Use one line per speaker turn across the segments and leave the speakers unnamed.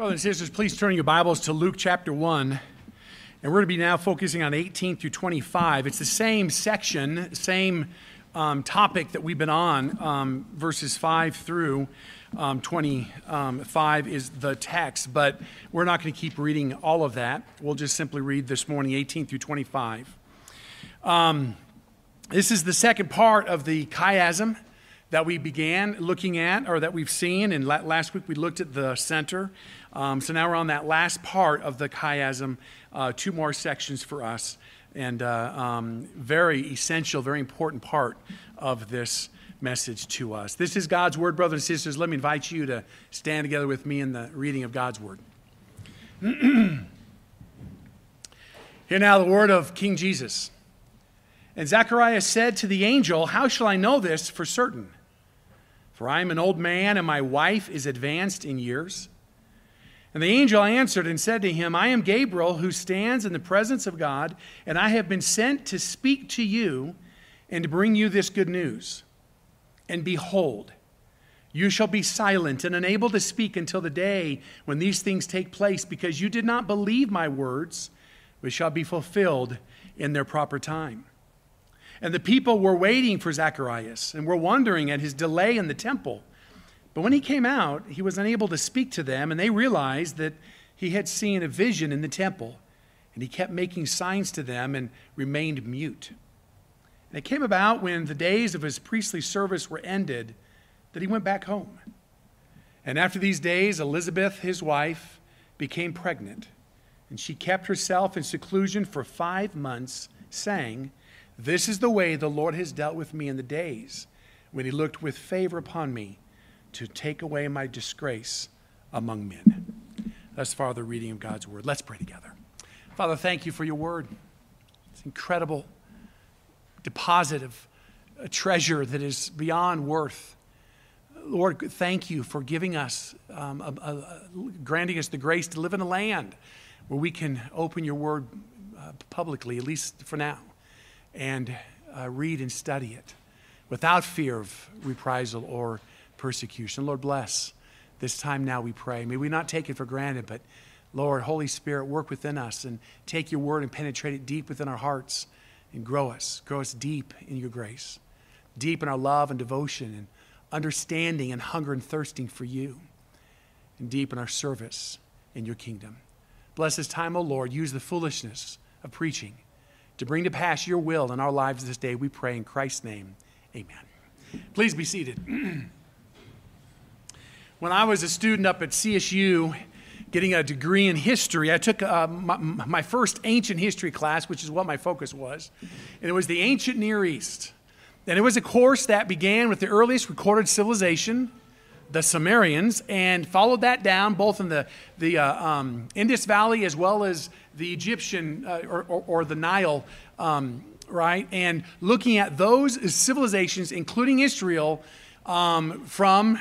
Brothers and sisters, please turn your Bibles to Luke chapter 1. And we're going to be now focusing on 18 through 25. It's the same section, same um, topic that we've been on, um, verses 5 through um, 25 is the text, but we're not going to keep reading all of that. We'll just simply read this morning 18 through 25. Um, this is the second part of the chiasm that we began looking at or that we've seen. And last week we looked at the center. Um, so now we're on that last part of the chiasm, uh, two more sections for us. And uh, um, very essential, very important part of this message to us. This is God's word, brothers and sisters. Let me invite you to stand together with me in the reading of God's word. Hear now the word of King Jesus. And Zacharias said to the angel, How shall I know this for certain? For I am an old man, and my wife is advanced in years. And the angel answered and said to him, I am Gabriel, who stands in the presence of God, and I have been sent to speak to you and to bring you this good news. And behold, you shall be silent and unable to speak until the day when these things take place, because you did not believe my words, which shall be fulfilled in their proper time. And the people were waiting for Zacharias and were wondering at his delay in the temple. But when he came out, he was unable to speak to them, and they realized that he had seen a vision in the temple. And he kept making signs to them and remained mute. And it came about when the days of his priestly service were ended that he went back home. And after these days, Elizabeth, his wife, became pregnant. And she kept herself in seclusion for five months, saying, this is the way the Lord has dealt with me in the days when he looked with favor upon me to take away my disgrace among men. Thus far, the reading of God's word. Let's pray together. Father, thank you for your word. It's incredible deposit of a treasure that is beyond worth. Lord, thank you for giving us, um, a, a, granting us the grace to live in a land where we can open your word uh, publicly, at least for now and uh, read and study it without fear of reprisal or persecution. Lord, bless this time now, we pray. May we not take it for granted, but Lord, Holy Spirit, work within us and take your word and penetrate it deep within our hearts and grow us. Grow us deep in your grace, deep in our love and devotion and understanding and hunger and thirsting for you, and deep in our service in your kingdom. Bless this time, O Lord. Use the foolishness of preaching to bring to pass your will in our lives this day. We pray in Christ's name. Amen. Please be seated. when I was a student up at CSU, getting a degree in history, I took uh, my, my, first ancient history class, which is what my focus was, and it was the ancient Near East. And it was a course that began with the earliest recorded civilization, the Sumerians, and followed that down both in the, the uh, um, Indus Valley as well as the Egyptian uh, or, or, or, the Nile, um, right? And looking at those civilizations, including Israel, um, from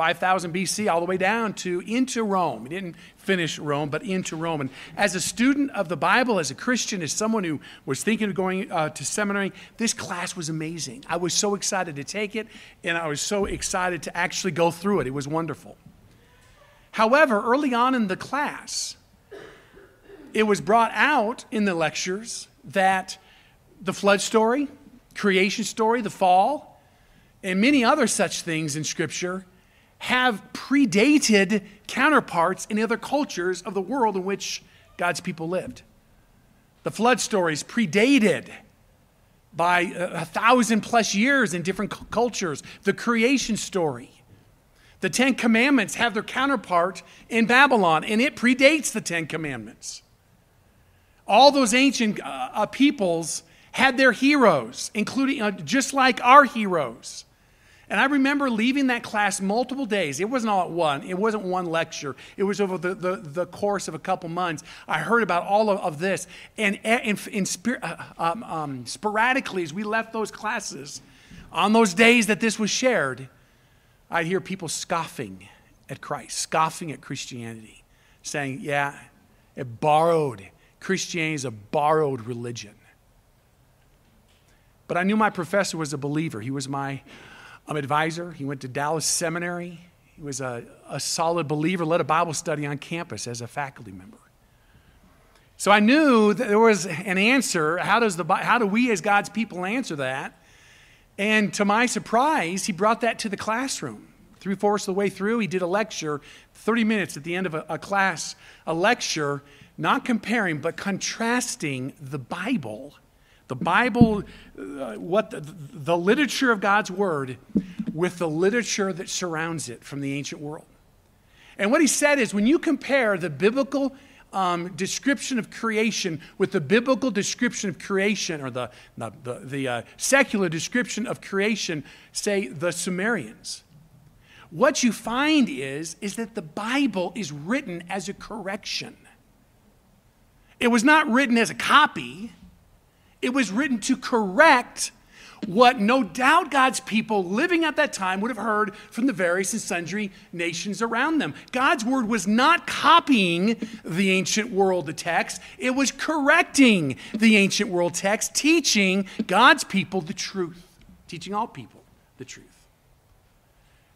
5000 BC all the way down to into Rome. He didn't finish Rome, but into Rome. And as a student of the Bible, as a Christian, as someone who was thinking of going uh, to seminary, this class was amazing. I was so excited to take it, and I was so excited to actually go through it. It was wonderful. However, early on in the class, it was brought out in the lectures that the flood story, creation story, the fall, and many other such things in Scripture have predated counterparts in other cultures of the world in which God's people lived. The flood stories predated by a thousand plus years in different cultures. The creation story. The Ten Commandments have their counterpart in Babylon, and it predates the Ten Commandments. All those ancient uh, uh, peoples had their heroes, including uh, just like our heroes. And I remember leaving that class multiple days. It wasn't all at one, it wasn't one lecture. It was over the, the, the course of a couple months. I heard about all of, of this. And in, in, uh, um, um, sporadically, as we left those classes, on those days that this was shared, I'd hear people scoffing at Christ, scoffing at Christianity, saying, Yeah, it borrowed Christianity is a borrowed religion. But I knew my professor was a believer. He was my um, advisor. He went to Dallas Seminary. He was a, a solid believer, led a Bible study on campus as a faculty member. So I knew that there was an answer. How, does the, how do we as God's people answer that? And to my surprise, he brought that to the classroom. Three fourths of the way through, he did a lecture, 30 minutes at the end of a, a class, a lecture, not comparing, but contrasting the Bible, the Bible, uh, what the, the literature of God's Word, with the literature that surrounds it from the ancient world. And what he said is when you compare the biblical um, description of creation with the biblical description of creation, or the, the, the, the uh, secular description of creation, say the Sumerians, what you find is, is that the Bible is written as a correction. It was not written as a copy, it was written to correct what no doubt God's people living at that time would have heard from the various and sundry nations around them. God's word was not copying the ancient world the text, it was correcting the ancient world text, teaching God's people the truth, teaching all people the truth.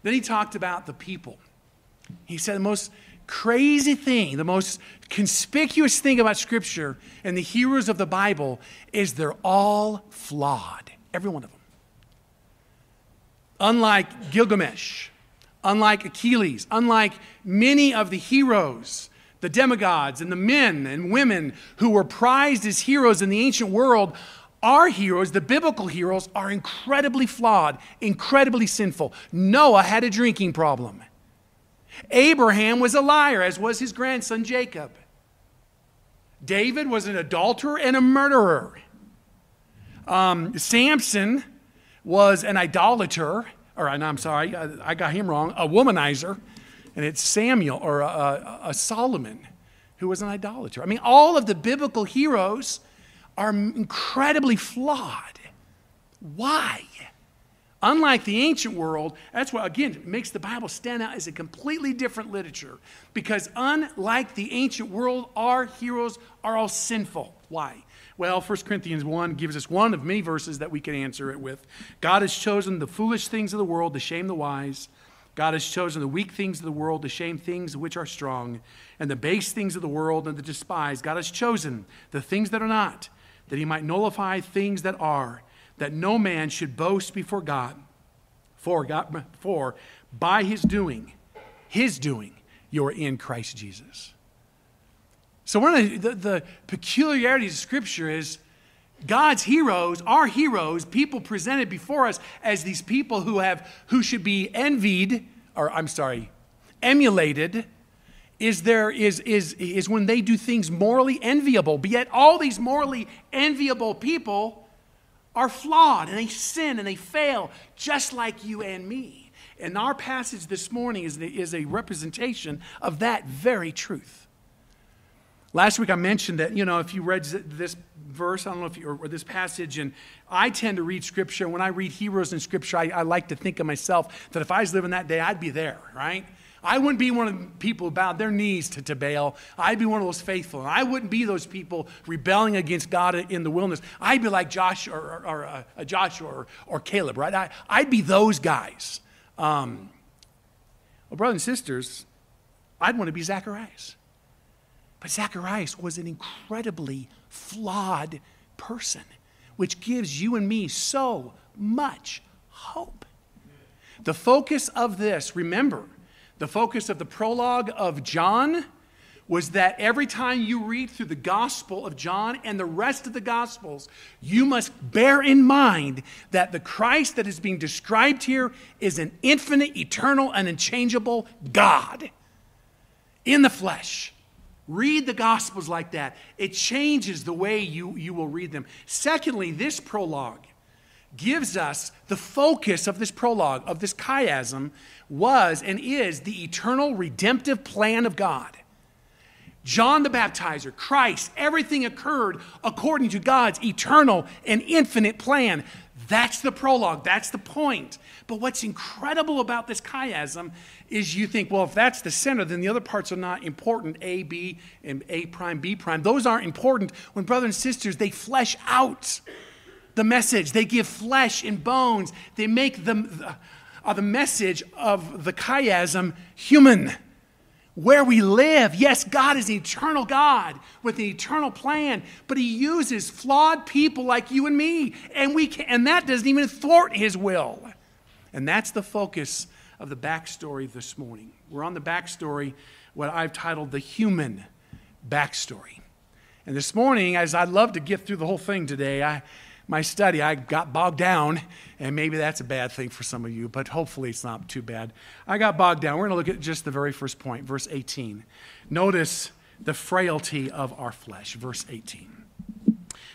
Then he talked about the people. He said the most crazy thing, the most conspicuous thing about Scripture and the heroes of the Bible is they're all flawed. Every one of them. Unlike Gilgamesh, unlike Achilles, unlike many of the heroes, the demigods, and the men and women who were prized as heroes in the ancient world, our heroes, the biblical heroes, are incredibly flawed, incredibly sinful. Noah had a drinking problem. Abraham was a liar, as was his grandson Jacob. David was an adulterer and a murderer. Um, Samson was an idolater, or I'm sorry, I, got him wrong, a womanizer, and it's Samuel or a, a, a Solomon who was an idolater. I mean, all of the biblical heroes are incredibly flawed. Why? Unlike the ancient world, that's what, again, makes the Bible stand out as a completely different literature. Because unlike the ancient world, our heroes are all sinful. Why? Well, 1 Corinthians 1 gives us one of many verses that we can answer it with. God has chosen the foolish things of the world to shame the wise. God has chosen the weak things of the world to shame things which are strong, and the base things of the world and the despised. God has chosen the things that are not, that he might nullify things that are, that no man should boast before God. For, God, for by his doing, his doing, you are in Christ Jesus. So, one of the, the, peculiarities of Scripture is God's heroes, our heroes, people presented before us as these people who, have, who should be envied, or I'm sorry, emulated, is, there, is, is, is when they do things morally enviable. But yet, all these morally enviable people are flawed and they sin and they fail, just like you and me. And our passage this morning is, is a representation of that very truth. Last week I mentioned that, you know, if you read this verse, I don't know if you, or this passage, and I tend to read scripture. When I read heroes in scripture, I, I like to think of myself that if I was living that day, I'd be there, right? I wouldn't be one of the people who bowed their knees to, to Baal. I'd be one of those faithful. And I wouldn't be those people rebelling against God in the wilderness. I'd be like Joshua or, or, or uh, Joshua or, or, Caleb, right? I, would be those guys. Um, well, brothers and sisters, I'd want to be Zacharias. But Zacharias was an incredibly flawed person, which gives you and me so much hope. The focus of this, remember, the focus of the prologue of John was that every time you read through the Gospel of John and the rest of the Gospels, you must bear in mind that the Christ that is being described here is an infinite, eternal, and unchangeable God in the flesh. Read the Gospels like that. It changes the way you, you will read them. Secondly, this prologue gives us the focus of this prologue, of this chiasm, was and is the eternal redemptive plan of God. John the Baptizer, Christ, everything occurred according to God's eternal and infinite plan. That's the prologue, that's the point. But what's incredible about this chiasm is you think, well, if that's the center, then the other parts are not important A, B, and A prime, B prime. Those aren't important. When brothers and sisters, they flesh out the message, they give flesh and bones, they make them are uh, the message of the chiasm human. Where we live. Yes, God is an eternal God with an eternal plan, but He uses flawed people like you and me, and, we can, and that doesn't even thwart His will. And that's the focus of the backstory this morning. We're on the backstory, what I've titled the human backstory. And this morning, as I'd love to get through the whole thing today, I, my study, I got bogged down, and maybe that's a bad thing for some of you, but hopefully it's not too bad. I got bogged down. We're going to look at just the very first point, verse 18. Notice the frailty of our flesh, verse 18.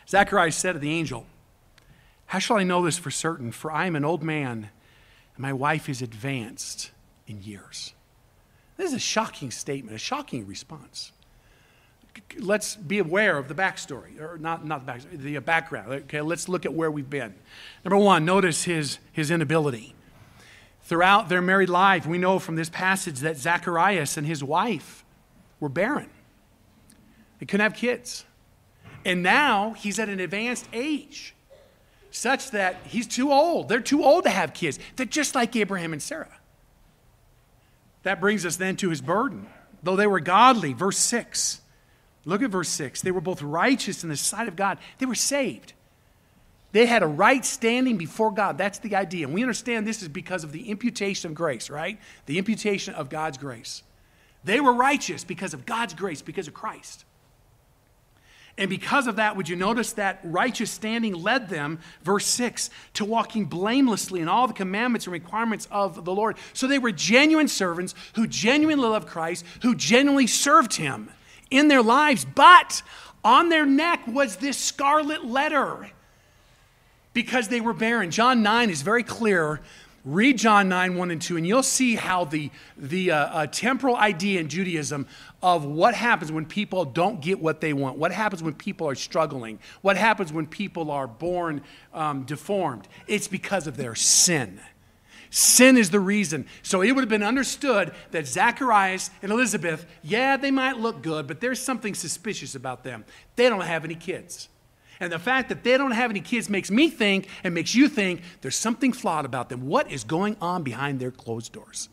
Zacharias said to the angel, How shall I know this for certain? For I am an old man, and my wife is advanced in years. This is a shocking statement, a shocking response let's be aware of the backstory, or not, not the backstory, the uh, background. Okay, let's look at where we've been. Number one, notice his, his inability. Throughout their married life, we know from this passage that Zacharias and his wife were barren. They couldn't have kids. And now he's at an advanced age, such that he's too old. They're too old to have kids. They're just like Abraham and Sarah. That brings us then to his burden. Though they were godly, verse 6 Look at verse 6. They were both righteous in the sight of God, they were saved. They had a right standing before God. That's the idea. And we understand this is because of the imputation of grace, right? The imputation of God's grace. They were righteous because of God's grace, because of Christ. And because of that, would you notice that righteous standing led them, verse 6, to walking blamelessly in all the commandments and requirements of the Lord? So they were genuine servants who genuinely loved Christ, who genuinely served him in their lives, but on their neck was this scarlet letter because they were barren. John 9 is very clear. Read John 9, 1 and 2, and you'll see how the, the uh, uh, temporal idea in Judaism of what happens when people don't get what they want, what happens when people are struggling, what happens when people are born um, deformed. It's because of their sin. Sin is the reason. So it would have been understood that Zacharias and Elizabeth, yeah, they might look good, but there's something suspicious about them. They don't have any kids. And the fact that they don't have any kids makes me think and makes you think there's something flawed about them. What is going on behind their closed doors?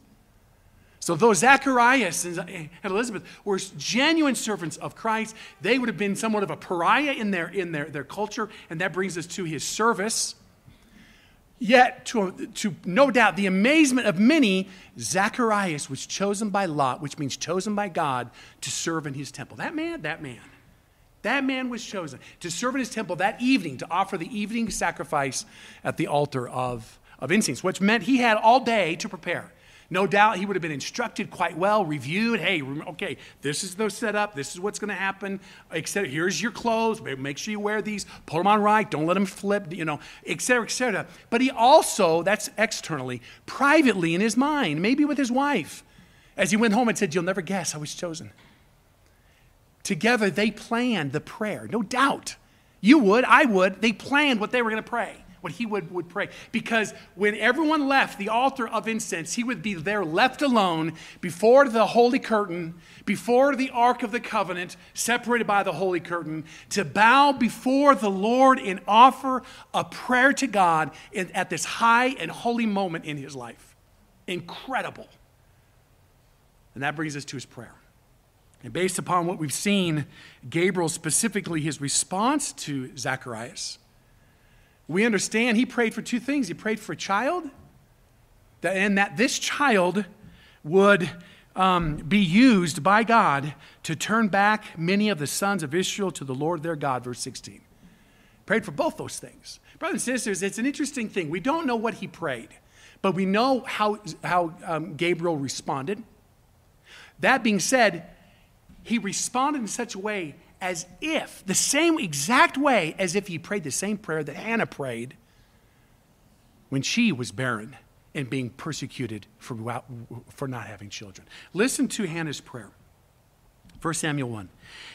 So, though Zacharias and Elizabeth were genuine servants of Christ, they would have been somewhat of a pariah in their, in their, their culture, and that brings us to his service. Yet, to, to no doubt the amazement of many, Zacharias was chosen by Lot, which means chosen by God, to serve in his temple. That man, that man, that man was chosen to serve in his temple that evening to offer the evening sacrifice at the altar of, of incense, which meant he had all day to prepare. No doubt he would have been instructed quite well, reviewed. Hey, okay, this is the setup. This is what's going to happen. Etc. Here's your clothes. Make sure you wear these. Put them on right. Don't let them flip. You know, etc. Etc. But he also, that's externally, privately in his mind, maybe with his wife, as he went home and said, "You'll never guess I was chosen." Together they planned the prayer. No doubt, you would. I would. They planned what they were going to pray what he would, would pray. Because when everyone left the altar of incense, he would be there left alone before the holy curtain, before the ark of the covenant, separated by the holy curtain, to bow before the Lord and offer a prayer to God in, at this high and holy moment in his life. Incredible. And that brings us to his prayer. And based upon what we've seen, Gabriel specifically, his response to Zacharias, we understand he prayed for two things. He prayed for a child, and that this child would um, be used by God to turn back many of the sons of Israel to the Lord their God, verse 16. Prayed for both those things. Brothers and sisters, it's an interesting thing. We don't know what he prayed, but we know how, how um, Gabriel responded. That being said, he responded in such a way as if, the same exact way as if he prayed the same prayer that Hannah prayed when she was barren and being persecuted for, for not having children. Listen to Hannah's prayer. 1 Samuel 1.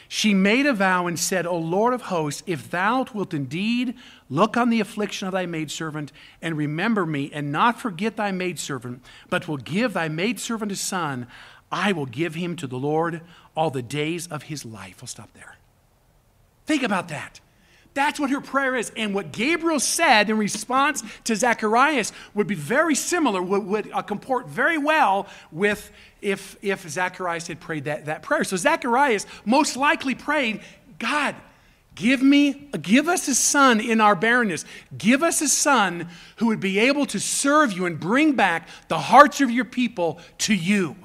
She made a vow and said, O Lord of hosts, if thou wilt indeed look on the affliction of thy maidservant and remember me and not forget thy maidservant, but will give thy maidservant a son, I will give him to the Lord all the days of his life. I'll stop there. Think about that. That's what her prayer is. And what Gabriel said in response to Zacharias would be very similar, would, would uh, comport very well with if, if Zacharias had prayed that, that prayer. So Zacharias most likely prayed, God, give me, give us a son in our barrenness. Give us a son who would be able to serve you and bring back the hearts of your people to you.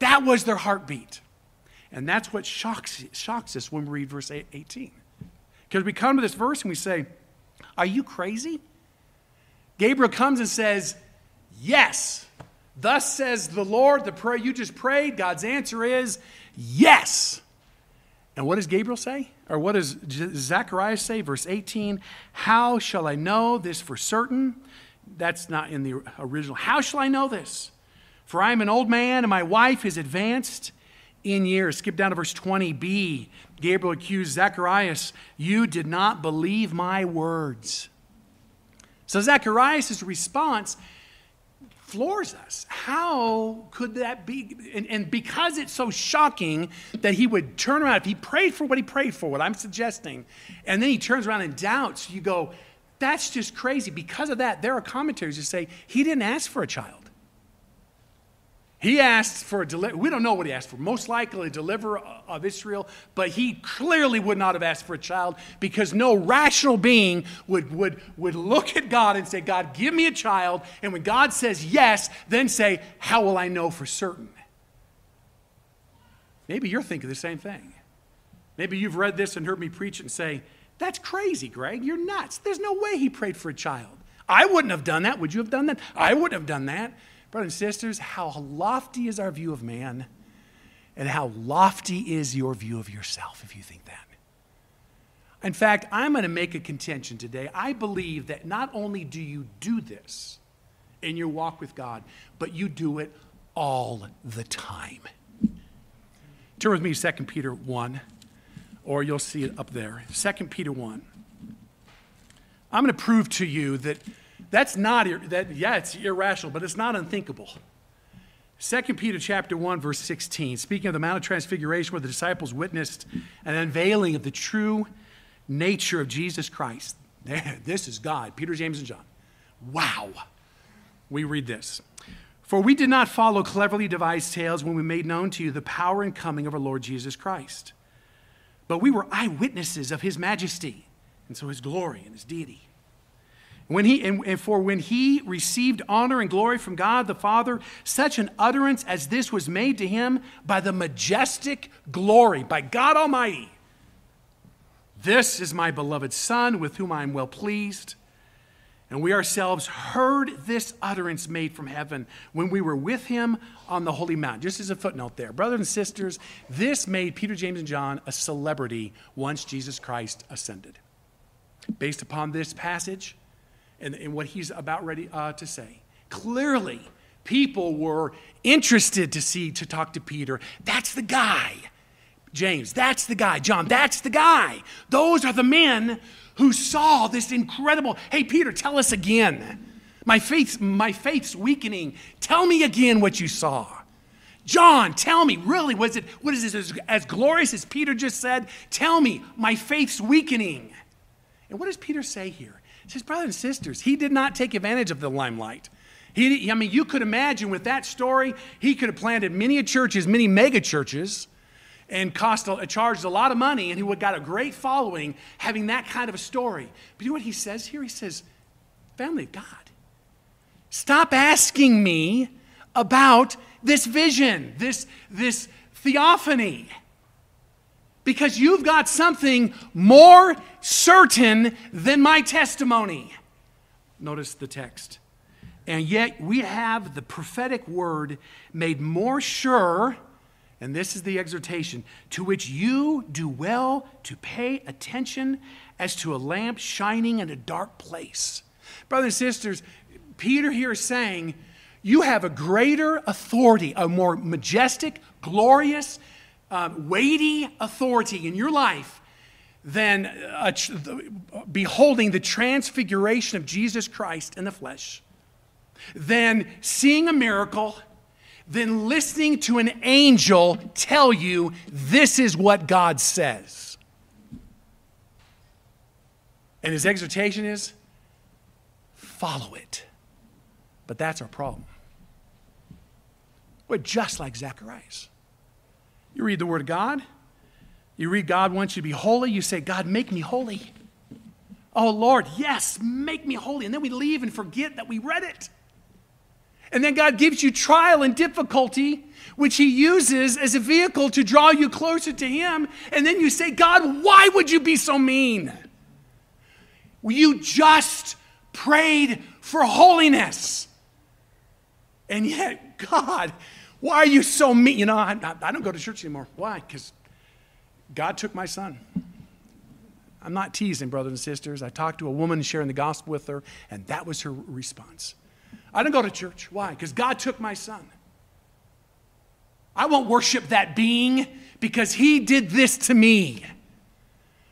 That was their heartbeat. And that's what shocks, shocks us when we read verse 18. Because we come to this verse and we say, Are you crazy? Gabriel comes and says, Yes. Thus says the Lord, the prayer you just prayed, God's answer is yes. And what does Gabriel say? Or what does Zacharias say? Verse 18 How shall I know this for certain? That's not in the original. How shall I know this? For I am an old man and my wife is advanced in years. Skip down to verse 20b. Gabriel accused Zacharias, You did not believe my words. So Zacharias' response floors us. How could that be? And, and, because it's so shocking that he would turn around, if he prayed for what he prayed for, what I'm suggesting, and then he turns around and doubts, you go, that's just crazy. Because of that, there are commentaries that say he didn't ask for a child. He asked for a deliver. We don't know what he asked for. Most likely a deliverer of Israel, but he clearly would not have asked for a child because no rational being would, would, would look at God and say, God, give me a child. And when God says yes, then say, How will I know for certain? Maybe you're thinking the same thing. Maybe you've read this and heard me preach and say, That's crazy, Greg. You're nuts. There's no way he prayed for a child. I wouldn't have done that. Would you have done that? I wouldn't have done that. Brothers and sisters, how lofty is our view of man, and how lofty is your view of yourself if you think that. In fact, I'm going to make a contention today. I believe that not only do you do this in your walk with God, but you do it all the time. Turn with me to 2 Peter 1, or you'll see it up there. 2 Peter 1. I'm going to prove to you that that's not, that, yeah, it's irrational, but it's not unthinkable. 2 Peter chapter 1, verse 16, speaking of the Mount of Transfiguration where the disciples witnessed an unveiling of the true nature of Jesus Christ. This is God, Peter, James, and John. Wow. We read this. For we did not follow cleverly devised tales when we made known to you the power and coming of our Lord Jesus Christ. But we were eyewitnesses of his majesty, and so his glory and his deity. When he, and for when he received honor and glory from God the Father, such an utterance as this was made to him by the majestic glory, by God Almighty. This is my beloved Son, with whom I am well pleased. And we ourselves heard this utterance made from heaven when we were with him on the holy mount. Just as a footnote there. Brothers and sisters, this made Peter, James, and John a celebrity once Jesus Christ ascended. Based upon this passage, and, and what he's about ready uh, to say. Clearly, people were interested to see, to talk to Peter. That's the guy. James, that's the guy. John, that's the guy. Those are the men who saw this incredible. Hey, Peter, tell us again. My faith's, my faith's weakening. Tell me again what you saw. John, tell me, really, was it, what is this, as, as glorious as Peter just said? Tell me, my faith's weakening. And what does Peter say here? Says, brothers and sisters, he did not take advantage of the limelight. He, I mean, you could imagine with that story, he could have planted many churches, many mega churches, and cost a, charged a lot of money, and he would have got a great following having that kind of a story. But you know what he says here? He says, family of God, stop asking me about this vision, this, this theophany because you've got something more certain than my testimony. Notice the text. And yet we have the prophetic word made more sure, and this is the exhortation, to which you do well to pay attention as to a lamp shining in a dark place. Brothers and sisters, Peter here is saying, you have a greater authority, a more majestic, glorious, um, weighty authority in your life than uh, beholding the transfiguration of Jesus Christ in the flesh, than seeing a miracle, than listening to an angel tell you this is what God says. And his exhortation is follow it. But that's our problem. We're just like Zacharias. You read the Word of God, you read God wants you to be holy, you say, God, make me holy. Oh, Lord, yes, make me holy. And then we leave and forget that we read it. And then God gives you trial and difficulty, which He uses as a vehicle to draw you closer to Him. And then you say, God, why would you be so mean? You just prayed for holiness. And yet, God, why are you so mean? You know, I, I don't go to church anymore. Why? Because God took my son. I'm not teasing, brothers and sisters. I talked to a woman sharing the gospel with her, and that was her response. I don't go to church. Why? Because God took my son. I won't worship that being because he did this to me.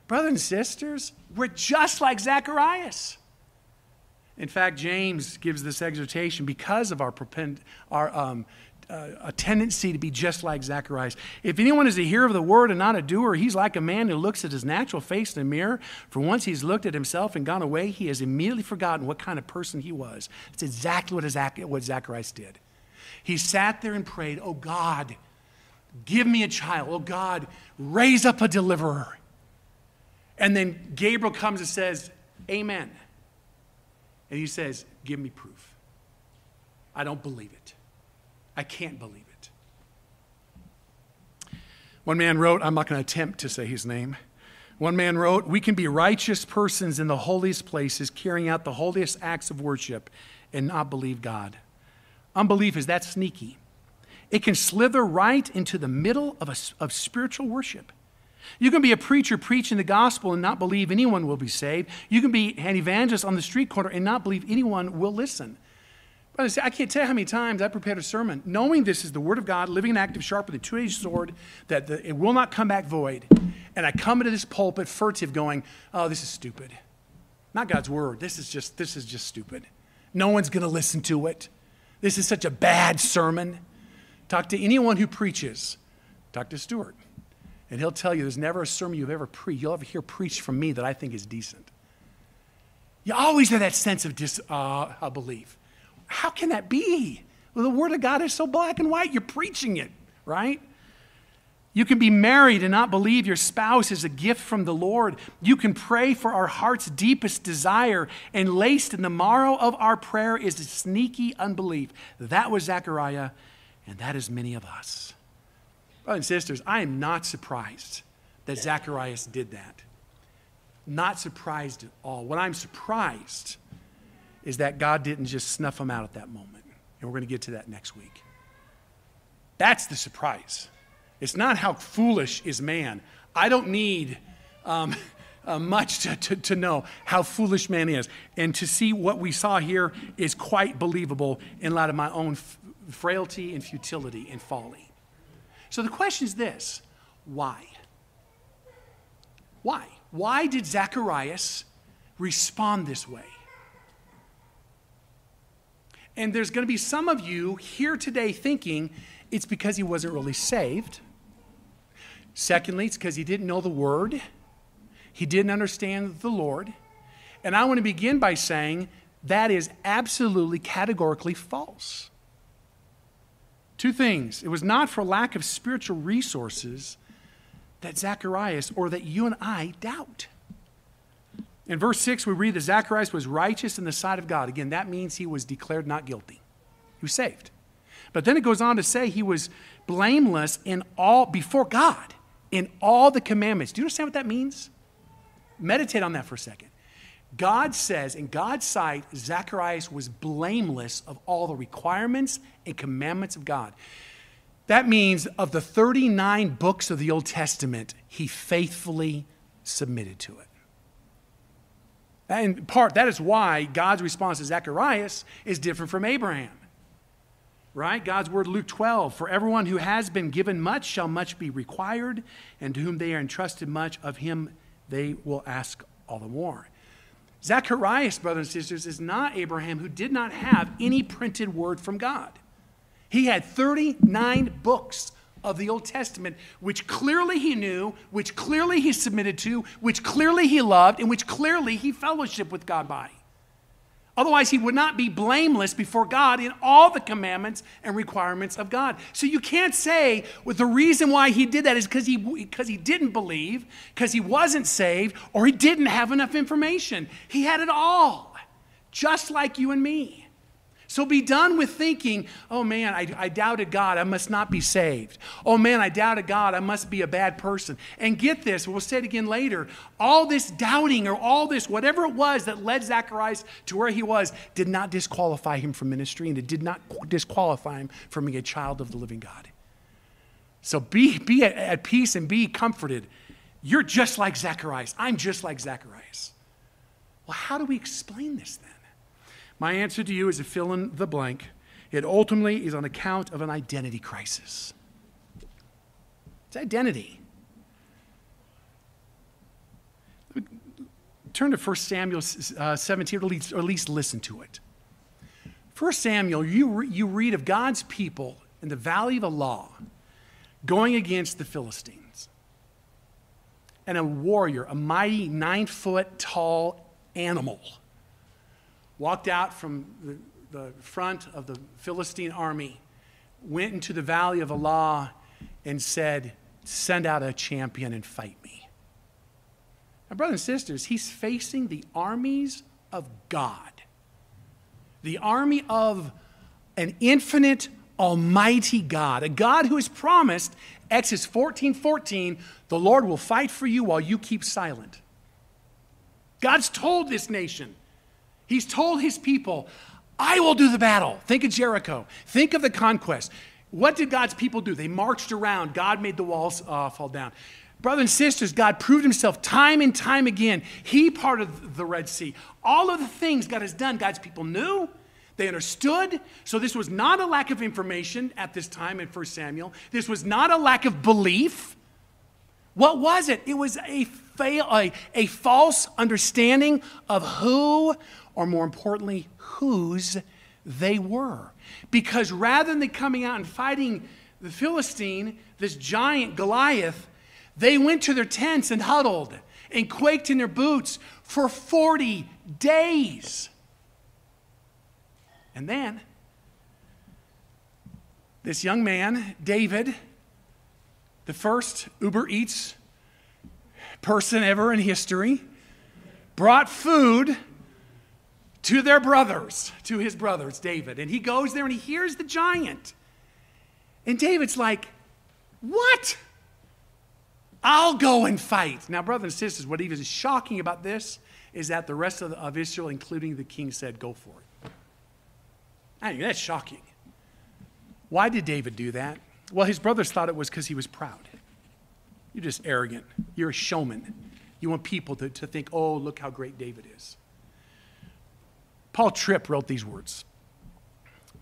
Brothers and sisters, we're just like Zacharias. In fact, James gives this exhortation because of our, propend- our um, uh, a tendency to be just like Zacharias. If anyone is a hearer of the word and not a doer, he's like a man who looks at his natural face in a mirror. For once he's looked at himself and gone away, he has immediately forgotten what kind of person he was. It's exactly what, Zach- what Zacharias did. He sat there and prayed, Oh God, give me a child. Oh God, raise up a deliverer. And then Gabriel comes and says, Amen. And he says, Give me proof. I don't believe it. I can't believe it. One man wrote, I'm not going to attempt to say his name. One man wrote, We can be righteous persons in the holiest places, carrying out the holiest acts of worship, and not believe God. Unbelief is that sneaky. It can slither right into the middle of, a, of spiritual worship. You can be a preacher preaching the gospel and not believe anyone will be saved. You can be an evangelist on the street corner and not believe anyone will listen. I can't tell you how many times I prepared a sermon knowing this is the Word of God, living and active, sharper than a two edged sword, that the, it will not come back void. And I come into this pulpit furtive going, oh, this is stupid. Not God's Word. This is just, this is just stupid. No one's going to listen to it. This is such a bad sermon. Talk to anyone who preaches. Talk to Stuart. And he'll tell you there's never a sermon you've ever preached, you'll ever hear preached from me that I think is decent. You always have that sense of disbelief. Uh, how can that be? Well, the Word of God is so black and white. You're preaching it, right? You can be married and not believe your spouse is a gift from the Lord. You can pray for our heart's deepest desire, and laced in the marrow of our prayer is a sneaky unbelief. That was Zechariah, and that is many of us. Brothers and sisters, I am not surprised that Zacharias did that. Not surprised at all. What I'm surprised is that God didn't just snuff them out at that moment. And we're going to get to that next week. That's the surprise. It's not how foolish is man. I don't need um, uh, much to, to, to, know how foolish man is. And to see what we saw here is quite believable in light of my own f- frailty and futility and folly. So the question is this why? Why? Why did Zacharias respond this way? And there's going to be some of you here today thinking it's because he wasn't really saved. Secondly, it's because he didn't know the word, he didn't understand the Lord. And I want to begin by saying that is absolutely categorically false. Two things. It was not for lack of spiritual resources that Zacharias or that you and I doubt. In verse 6, we read that Zacharias was righteous in the sight of God. Again, that means he was declared not guilty. He was saved. But then it goes on to say he was blameless in all before God in all the commandments. Do you understand what that means? Meditate on that for a second. God says, in God's sight, Zacharias was blameless of all the requirements and commandments of God. That means of the 39 books of the Old Testament, he faithfully submitted to it. In part, that is why God's response to Zacharias is different from Abraham. Right? God's word, Luke 12 For everyone who has been given much shall much be required, and to whom they are entrusted much, of him they will ask all the more. Zacharias, brothers and sisters, is not Abraham who did not have any printed word from God. He had 39 books of the Old Testament, which clearly he knew, which clearly he submitted to, which clearly he loved, and which clearly he fellowshiped with God by. Otherwise, he would not be blameless before God in all the commandments and requirements of God. So you can't say well, the reason why he did that is because he, because he didn't believe, because he wasn't saved, or he didn't have enough information. He had it all, just like you and me. So be done with thinking, oh man, I, I, doubted God, I must not be saved. Oh man, I doubted God, I must be a bad person. And get this, we'll say it again later. All this doubting or all this, whatever it was that led Zacharias to where he was, did not disqualify him from ministry and it did not disqualify him from being a child of the living God. So be, be at, at peace and be comforted. You're just like Zacharias. I'm just like Zacharias. Well, how do we explain this then? My answer to you is a fill in the blank. It ultimately is on account of an identity crisis. It's identity. Turn to 1 Samuel uh, 17, or at, least, or at least listen to it. 1 Samuel, you, re- you read of God's people in the valley of Elah going against the Philistines. And a warrior, a mighty nine foot tall animal, walked out from the, the front of the Philistine army, went into the valley of Elah, and said, Send out a champion and fight me. Now, brothers and sisters, he's facing the armies of God, the army of an infinite, almighty God, a God who has promised, Exodus 14 14, the Lord will fight for you while you keep silent. God's told this nation, He's told his people, I will do the battle. Think of Jericho. Think of the conquest. What did God's people do? They marched around. God made the walls uh, fall down. Brothers and sisters, God proved himself time and time again. He parted the Red Sea. All of the things God has done, God's people knew. They understood. So this was not a lack of information at this time in 1 Samuel. This was not a lack of belief. What was it? It was a, fail, a, a false understanding of who or more importantly, whose they were. Because rather than coming out and fighting the Philistine, this giant Goliath, they went to their tents and huddled and quaked in their boots for 40 days. And then, this young man, David, the first Uber Eats person ever in history, brought food to their brothers, to his brothers, David. And he goes there and he hears the giant. And David's like, What? I'll go and fight. Now, brothers and sisters, what even is shocking about this is that the rest of, of Israel, including the king, said, Go for it. I mean, that's shocking. Why did David do that? Well, his brothers thought it was because he was proud. You're just arrogant. You're a showman. You want people to, to think, oh, look how great David is. Paul Tripp wrote these words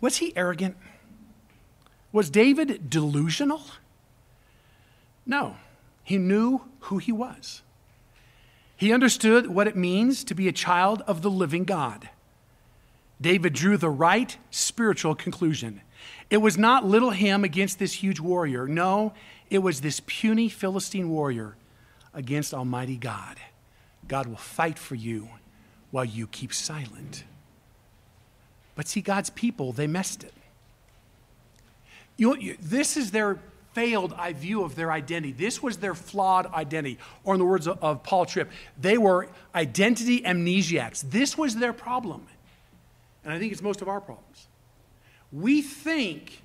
Was he arrogant? Was David delusional? No, he knew who he was. He understood what it means to be a child of the living God. David drew the right spiritual conclusion. It was not little him against this huge warrior. No, it was this puny Philistine warrior against Almighty God. God will fight for you while you keep silent. But see, God's people, they messed it. You, this is their failed view of their identity. This was their flawed identity. Or, in the words of, of Paul Tripp, they were identity amnesiacs. This was their problem. And I think it's most of our problems. We think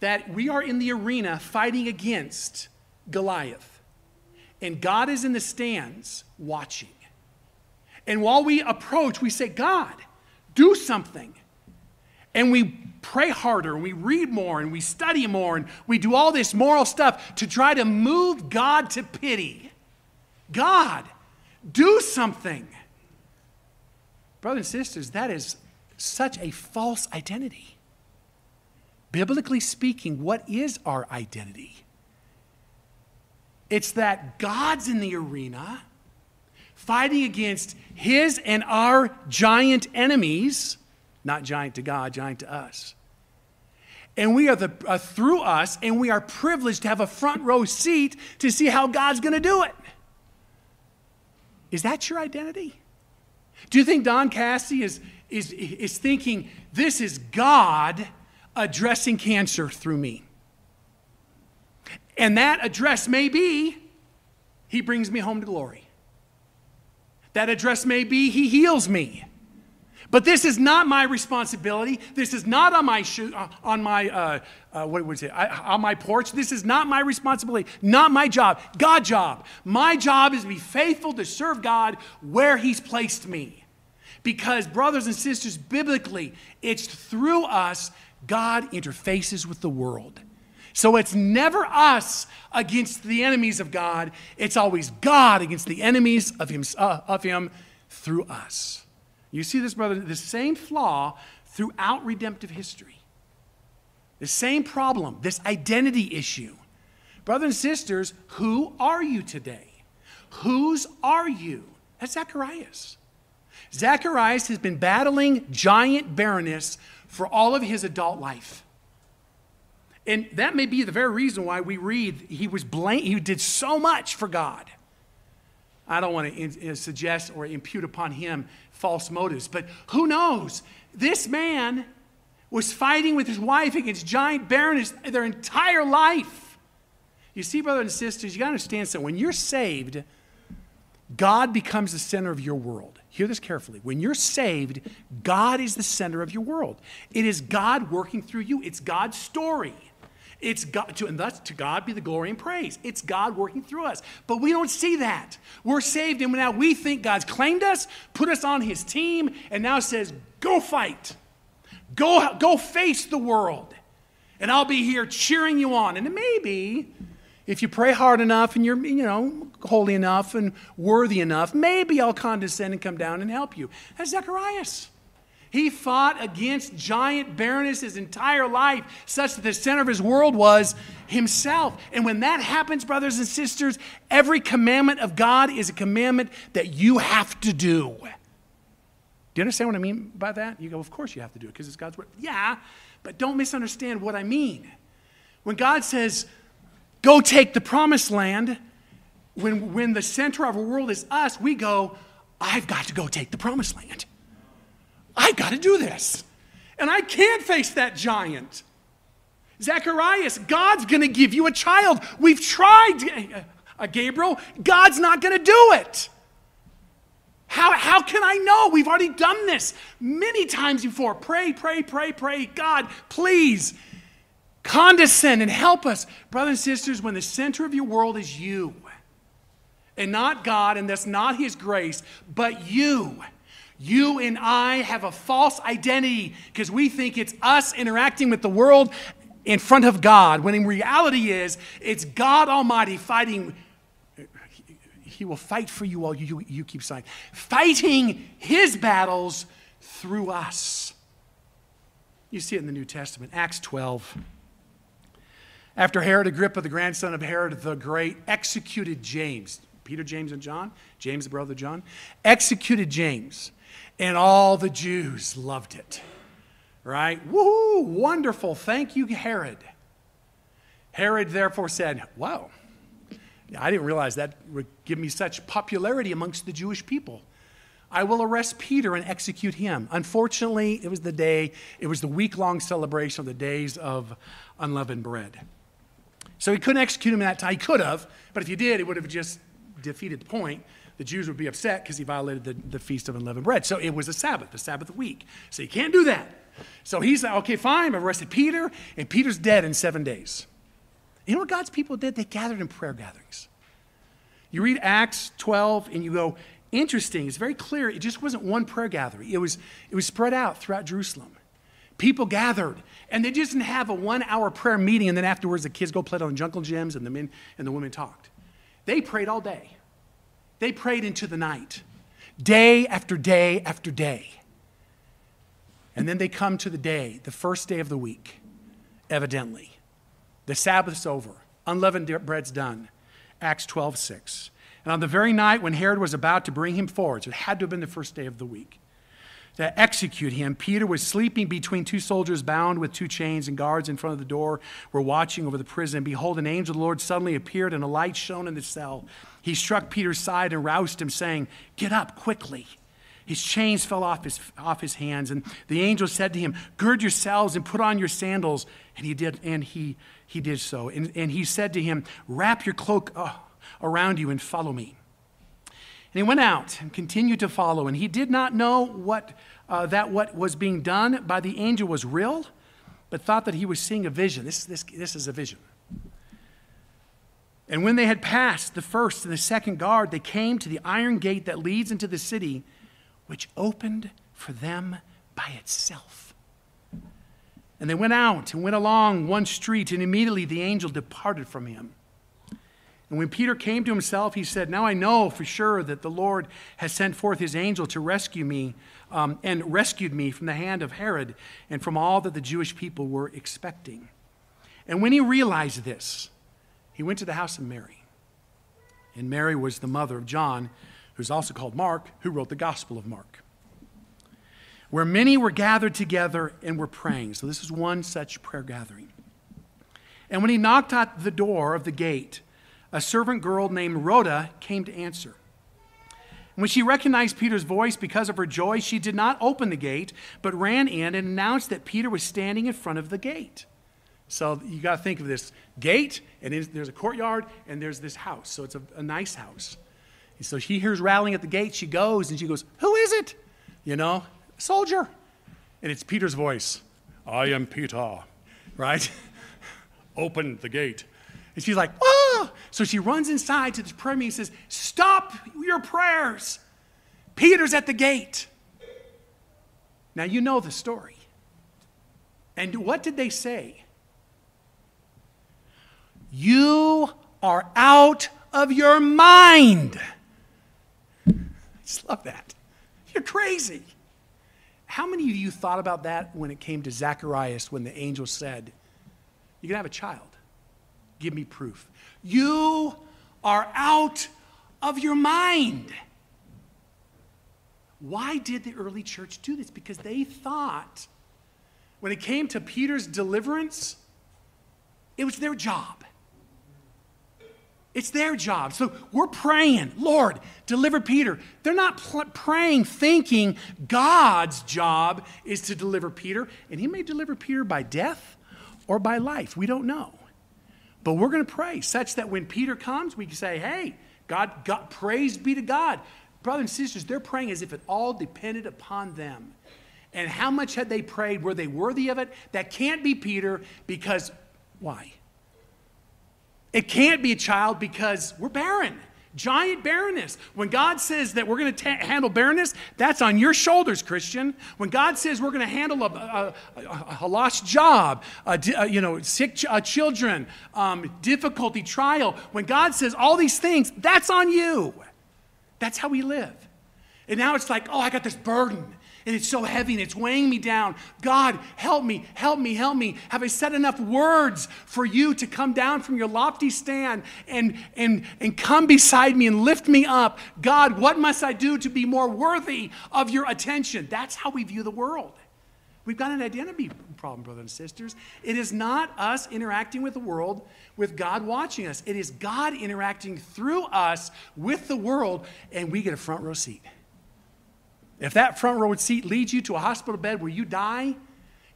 that we are in the arena fighting against Goliath, and God is in the stands watching. And while we approach, we say, God, do something. And we pray harder and we read more and we study more and we do all this moral stuff to try to move God to pity. God, do something. Brothers and sisters, that is such a false identity. Biblically speaking, what is our identity? It's that God's in the arena fighting against his and our giant enemies, not giant to God, giant to us. and we are the uh, through us, and we are privileged to have a front row seat to see how God's going to do it. Is that your identity? Do you think Don Cassie is, is, is thinking, this is God addressing cancer through me? And that address may be, He brings me home to glory. That address may be, He heals me. But this is not my responsibility. This is not on my shoe, uh, on my uh, uh, what would say I, on my porch. This is not my responsibility. Not my job. God job. My job is to be faithful to serve God where He's placed me. Because brothers and sisters, biblically, it's through us God interfaces with the world. So it's never us against the enemies of God. It's always God against the enemies of Him, uh, of him through us. You see this, brother, the same flaw throughout redemptive history. The same problem, this identity issue. Brothers and sisters, who are you today? Whose are you? That's Zacharias. Zacharias has been battling giant barrenness for all of his adult life. And that may be the very reason why we read he was blame, he did so much for God. I don't want to in, suggest or impute upon him false motives, but who knows? This man was fighting with his wife against giant barrenness their entire life. You see, brothers and sisters, you got to understand something. When you're saved, God becomes the center of your world. Hear this carefully. When you're saved, God is the center of your world. It is God working through you, it's God's story. It's God, to, and thus to God be the glory and praise. It's God working through us. But we don't see that. We're saved, and now we think God's claimed us, put us on his team, and now says, go fight. Go, go face the world. And I'll be here cheering you on. And maybe if you pray hard enough and you're, you know, holy enough and worthy enough, maybe I'll condescend and come down and help you. That's Zacharias. He fought against giant barrenness his entire life, such that the center of his world was himself. And when that happens, brothers and sisters, every commandment of God is a commandment that you have to do. Do you understand what I mean by that? You go, Of course you have to do it because it's God's word. Yeah, but don't misunderstand what I mean. When God says, Go take the promised land, when, when the center of our world is us, we go, I've got to go take the promised land. I got to do this. And I can't face that giant. Zacharias, God's going to give you a child. We've tried, uh, Gabriel. God's not going to do it. How, how can I know? We've already done this many times before. Pray, pray, pray, pray. God, please condescend and help us. Brothers and sisters, when the center of your world is you and not God, and that's not His grace, but you you and I have a false identity because we think it's us interacting with the world in front of God, when in reality is it's God Almighty fighting. He will fight for you while you, you keep silent. Fighting his battles through us. You see it in the New Testament, Acts 12. After Herod Agrippa, the grandson of Herod the Great, executed James, Peter, James, and John, James, the brother John, executed James and all the Jews loved it. Right? Woo! Wonderful. Thank you, Herod. Herod therefore said, Wow, I didn't realize that would give me such popularity amongst the Jewish people. I will arrest Peter and execute him. Unfortunately, it was the day, it was the week long celebration of the days of unleavened bread. So he couldn't execute him that time. He could have, but if he did, it would have just defeated the point the Jews would be upset because he violated the, the Feast of Unleavened Bread. So it was a Sabbath, the Sabbath week. So you can't do that. So he's like, okay, fine, I've arrested Peter, and Peter's dead in seven days. You know what God's people did? They gathered in prayer gatherings. You read Acts 12 and you go, interesting, it's very clear. It just wasn't one prayer gathering, it was, it was spread out throughout Jerusalem. People gathered, and they just didn't have a one hour prayer meeting, and then afterwards the kids go play on jungle gyms and the men and the women talked. They prayed all day. They prayed into the night, day after day after day. And then they come to the day, the first day of the week, evidently. The Sabbath's over, unleavened bread's done. Acts 12, 6. And on the very night when Herod was about to bring him forward, so it had to have been the first day of the week, to execute him. Peter was sleeping between two soldiers bound with two chains, and guards in front of the door were watching over the prison. Behold, an angel of the Lord suddenly appeared, and a light shone in the cell. He struck Peter's side and roused him, saying, Get up quickly. His chains fell off his, off his hands, and the angel said to him, Gird yourselves and put on your sandals. And he did, and he, he did so. And, and he said to him, Wrap your cloak uh, around you and follow me. And he went out and continued to follow. And he did not know what, uh, that what was being done by the angel was real, but thought that he was seeing a vision. This, this, this is a vision. And when they had passed the first and the second guard, they came to the iron gate that leads into the city, which opened for them by itself. And they went out and went along one street, and immediately the angel departed from him. And when Peter came to himself, he said, Now I know for sure that the Lord has sent forth his angel to rescue me um, and rescued me from the hand of Herod and from all that the Jewish people were expecting. And when he realized this, he went to the house of Mary. And Mary was the mother of John, who's also called Mark, who wrote the Gospel of Mark, where many were gathered together and were praying. So this is one such prayer gathering. And when he knocked at the door of the gate, a servant girl named Rhoda came to answer. When she recognized Peter's voice because of her joy, she did not open the gate, but ran in and announced that Peter was standing in front of the gate. So you got to think of this gate, and there's a courtyard, and there's this house. So it's a, a nice house. And so she hears rattling at the gate. She goes, and she goes, Who is it? You know, soldier. And it's Peter's voice I am Peter, right? Open the gate. And she's like, So she runs inside to the prayer meeting and says, Stop your prayers. Peter's at the gate. Now you know the story. And what did they say? You are out of your mind. I just love that. You're crazy. How many of you thought about that when it came to Zacharias when the angel said, You can have a child? Give me proof. You are out of your mind. Why did the early church do this? Because they thought when it came to Peter's deliverance, it was their job. It's their job. So we're praying, Lord, deliver Peter. They're not pl- praying thinking God's job is to deliver Peter, and he may deliver Peter by death or by life. We don't know. But we're going to pray such that when Peter comes, we can say, hey, God, God, praise be to God. Brothers and sisters, they're praying as if it all depended upon them. And how much had they prayed? Were they worthy of it? That can't be Peter because why? It can't be a child because we're barren giant barrenness. When God says that we're going to handle barrenness, that's on your shoulders, Christian. When God says we're going to handle a, a, a, lost job, you know, sick ch- uh, children, um, difficulty, trial, when God says all these things, that's on you. That's how we live. And now it's like, oh, I got this burden and it's so heavy and it's weighing me down. God, help me, help me, help me. Have I said enough words for you to come down from your lofty stand and, and, and come beside me and lift me up? God, what must I do to be more worthy of your attention? That's how we view the world. We've got an identity problem, brothers and sisters. It is not us interacting with the world with God watching us. It is God interacting through us with the world, and we get a front row seat. If that front row seat leads you to a hospital bed where you die,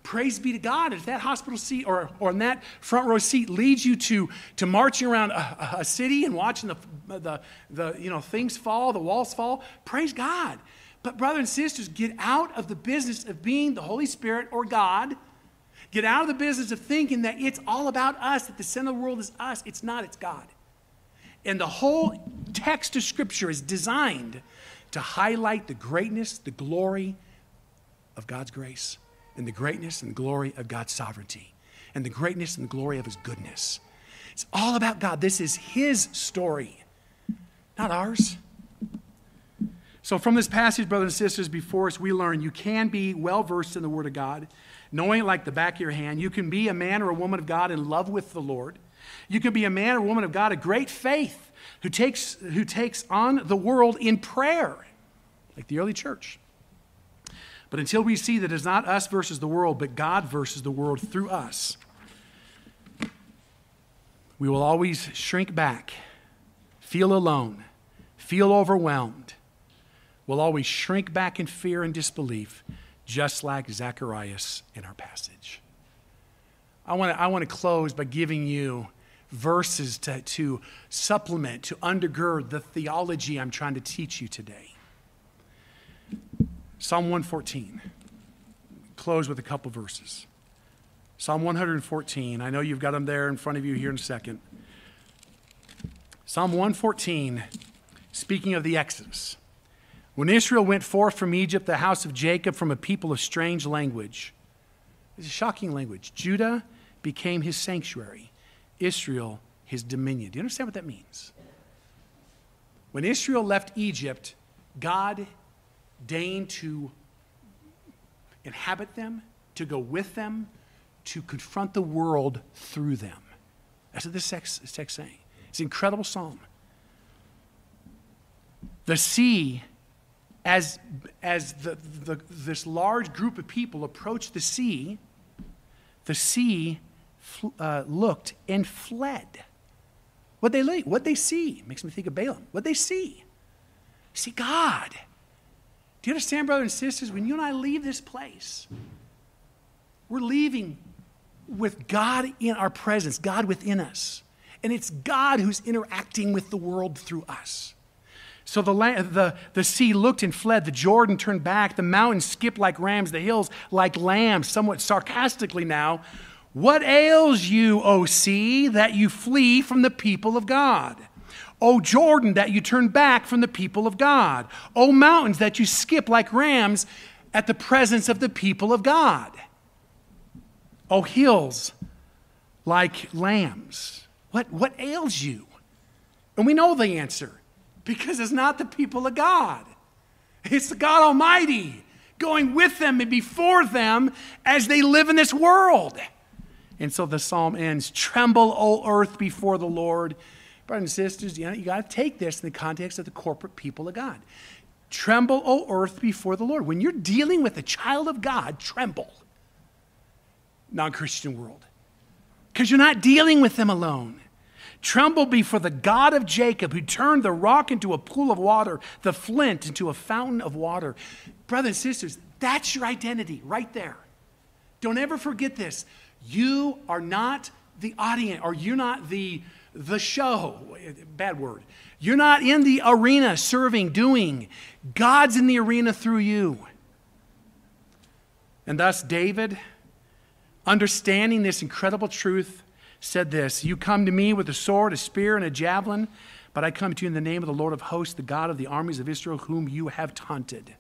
praise be to God. If that hospital seat or, or in that front row seat leads you to, to marching around a, a city and watching the, the, the you know, things fall, the walls fall, praise God. But, brothers and sisters, get out of the business of being the Holy Spirit or God. Get out of the business of thinking that it's all about us, that the center of the world is us. It's not, it's God. And the whole text of Scripture is designed to highlight the greatness, the glory of God's grace, and the greatness and the glory of God's sovereignty, and the greatness and the glory of His goodness. It's all about God. This is His story, not ours. So, from this passage, brothers and sisters, before us, we learn you can be well versed in the Word of God, knowing it like the back of your hand. You can be a man or a woman of God in love with the Lord. You can be a man or a woman of God of great faith who takes, who takes on the world in prayer, like the early church. But until we see that it's not us versus the world, but God versus the world through us, we will always shrink back, feel alone, feel overwhelmed. We'll always shrink back in fear and disbelief, just like Zacharias in our passage. I want to I want to close by giving you verses to, to supplement, to undergird the theology I'm trying to teach you today. Psalm 114. Close with a couple verses. Psalm 114. I know you've got them there in front of you here in a second. Psalm 114, speaking of the Exodus. When Israel went forth from Egypt, the house of Jacob from a people of strange language. It's a shocking language. Judah became his sanctuary, Israel his dominion. Do you understand what that means? When Israel left Egypt, God deigned to inhabit them, to go with them, to confront the world through them. That's what this text, is saying. It's an incredible psalm. The sea, as, as the, the, this large group of people approached the sea, the sea uh, looked and fled. What they what they see makes me think of Balaam. What they see, see God. Do you understand, brothers and sisters? When you and I leave this place, we're leaving with God in our presence, God within us. And it's God who's interacting with the world through us. So the, the, the sea looked and fled. The Jordan turned back. The mountains skipped like rams. The hills like lambs, somewhat sarcastically now. What ails you, O sea, that you flee from the people of God? O Jordan, that you turn back from the people of God. O mountains, that you skip like rams at the presence of the people of God. O hills, like lambs. What, what ails you? And we know the answer because it's not the people of God, it's the God Almighty going with them and before them as they live in this world. And so the psalm ends Tremble, O earth, before the Lord. Brothers and sisters, you, know, you got to take this in the context of the corporate people of God. Tremble, O earth, before the Lord. When you're dealing with a child of God, tremble. Non Christian world. Because you're not dealing with them alone. Tremble before the God of Jacob, who turned the rock into a pool of water, the flint into a fountain of water. Brothers and sisters, that's your identity right there. Don't ever forget this. You are not the audience, or you're not the, the show. Bad word. You're not in the arena serving, doing. God's in the arena through you. And thus, David, understanding this incredible truth, said this You come to me with a sword, a spear, and a javelin, but I come to you in the name of the Lord of hosts, the God of the armies of Israel, whom you have taunted.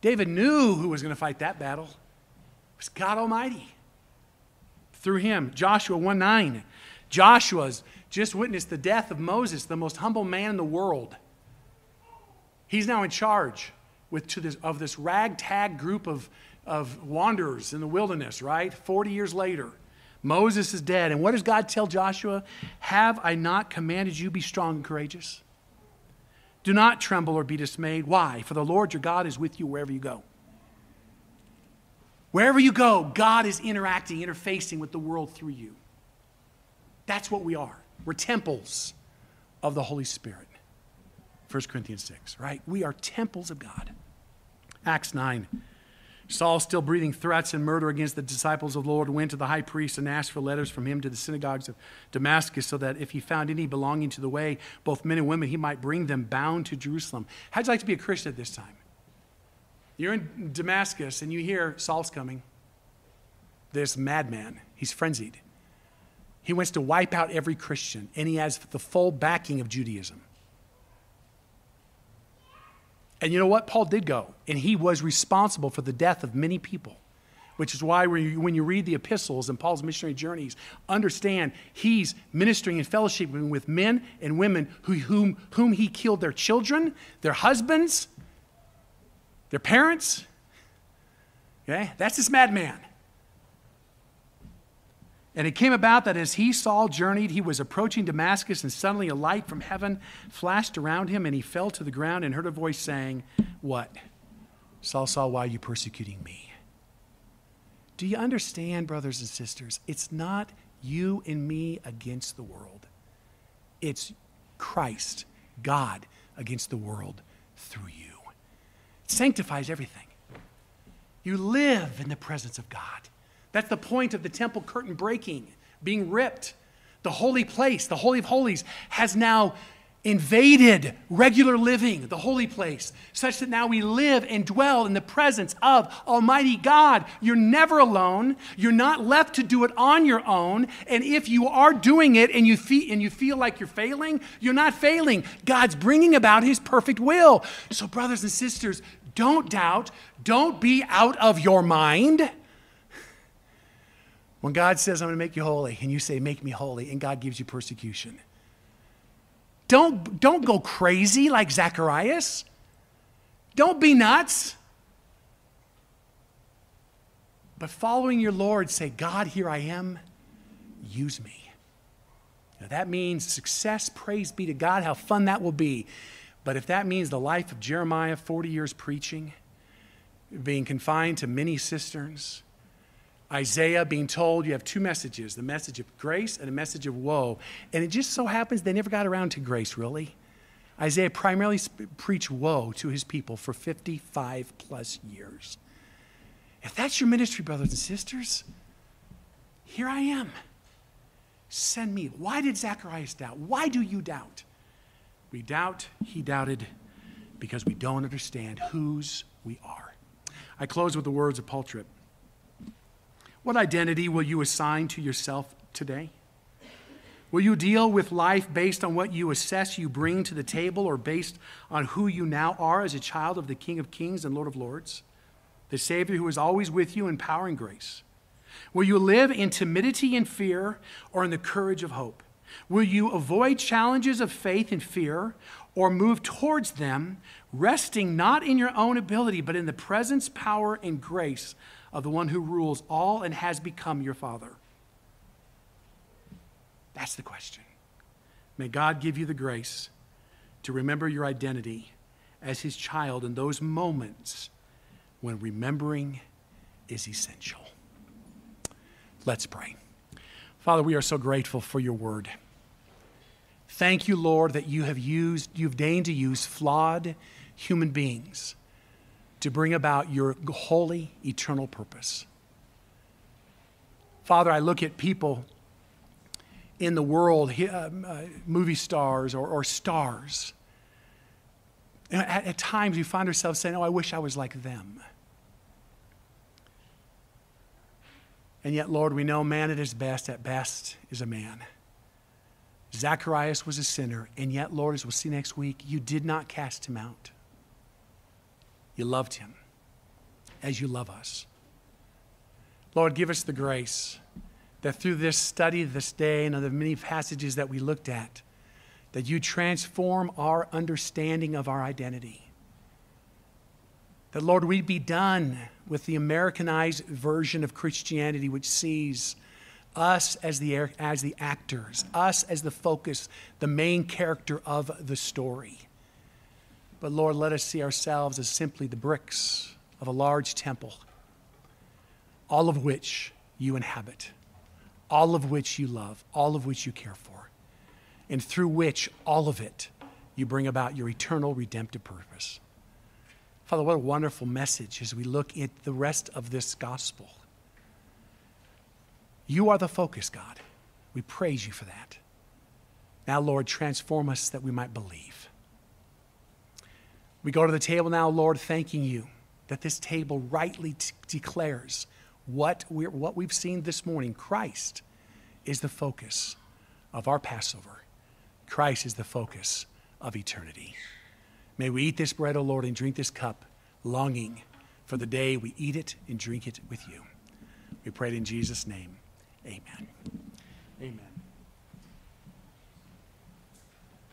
David knew who was going to fight that battle. It was God Almighty through him. Joshua 1 9. Joshua's just witnessed the death of Moses, the most humble man in the world. He's now in charge with, to this, of this ragtag group of, of wanderers in the wilderness, right? 40 years later. Moses is dead. And what does God tell Joshua? Have I not commanded you be strong and courageous? Do not tremble or be dismayed. Why? For the Lord your God is with you wherever you go. Wherever you go, God is interacting, interfacing with the world through you. That's what we are. We're temples of the Holy Spirit. 1 Corinthians 6, right? We are temples of God. Acts 9. Saul, still breathing threats and murder against the disciples of the Lord, went to the high priest and asked for letters from him to the synagogues of Damascus, so that if he found any belonging to the way, both men and women, he might bring them bound to Jerusalem. How'd you like to be a Christian at this time? You're in Damascus and you hear Saul's coming. This madman, he's frenzied. He wants to wipe out every Christian, and he has the full backing of Judaism. And you know what? Paul did go, and he was responsible for the death of many people, which is why when you read the epistles and Paul's missionary journeys, understand he's ministering and fellowshipping with men and women who, whom, whom he killed their children, their husbands, their parents. Okay? That's this madman. And it came about that as he, Saul, journeyed, he was approaching Damascus, and suddenly a light from heaven flashed around him, and he fell to the ground and heard a voice saying, What? Saul, Saul, why are you persecuting me? Do you understand, brothers and sisters? It's not you and me against the world, it's Christ, God, against the world through you. Sanctifies everything. You live in the presence of God. That's the point of the temple curtain breaking, being ripped. The holy place, the Holy of Holies, has now invaded regular living, the holy place, such that now we live and dwell in the presence of Almighty God. You're never alone. You're not left to do it on your own. And if you are doing it and you, feel, and you feel like you're failing, you're not failing. God's bringing about His perfect will. So, brothers and sisters, don't doubt. Don't be out of your mind. When God says, I'm going to make you holy, and you say, Make me holy, and God gives you persecution. Don't, don't go crazy like Zacharias. Don't be nuts. But following your Lord, say, God, here I am, use me. Now, that means success, praise be to God, how fun that will be. But if that means the life of Jeremiah, 40 years preaching, being confined to many cisterns, Isaiah being told you have two messages the message of grace and a message of woe. And it just so happens they never got around to grace, really. Isaiah primarily preached woe to his people for 55 plus years. If that's your ministry, brothers and sisters, here I am. Send me. Why did Zacharias doubt? Why do you doubt? We doubt, he doubted, because we don't understand whose we are. I close with the words of Paul Tripp. What identity will you assign to yourself today? Will you deal with life based on what you assess you bring to the table or based on who you now are as a child of the King of Kings and Lord of Lords, the Savior who is always with you in power and grace? Will you live in timidity and fear or in the courage of hope? Will you avoid challenges of faith and fear or move towards them, resting not in your own ability, but in the presence, power, and grace of the one who rules all and has become your Father? That's the question. May God give you the grace to remember your identity as His child in those moments when remembering is essential. Let's pray. Father, we are so grateful for your word. Thank you, Lord, that you have used, you've deigned to use flawed human beings to bring about your holy, eternal purpose. Father, I look at people in the world, uh, uh, movie stars or, or stars. At, at times we find ourselves saying, Oh, I wish I was like them. And yet, Lord, we know man at his best, at best, is a man. Zacharias was a sinner, and yet, Lord, as we'll see next week, you did not cast him out. You loved him as you love us. Lord, give us the grace that through this study this day and the many passages that we looked at, that you transform our understanding of our identity. That, Lord, we be done with the Americanized version of Christianity, which sees us as the, as the actors, us as the focus, the main character of the story. But Lord, let us see ourselves as simply the bricks of a large temple, all of which you inhabit, all of which you love, all of which you care for, and through which all of it you bring about your eternal redemptive purpose. Father, what a wonderful message as we look at the rest of this gospel. You are the focus, God. We praise you for that. Now, Lord, transform us that we might believe. We go to the table now, Lord, thanking you that this table rightly t- declares what, we're, what we've seen this morning. Christ is the focus of our Passover, Christ is the focus of eternity. May we eat this bread, O Lord, and drink this cup, longing for the day we eat it and drink it with you. We pray it in Jesus' name. Amen. Amen.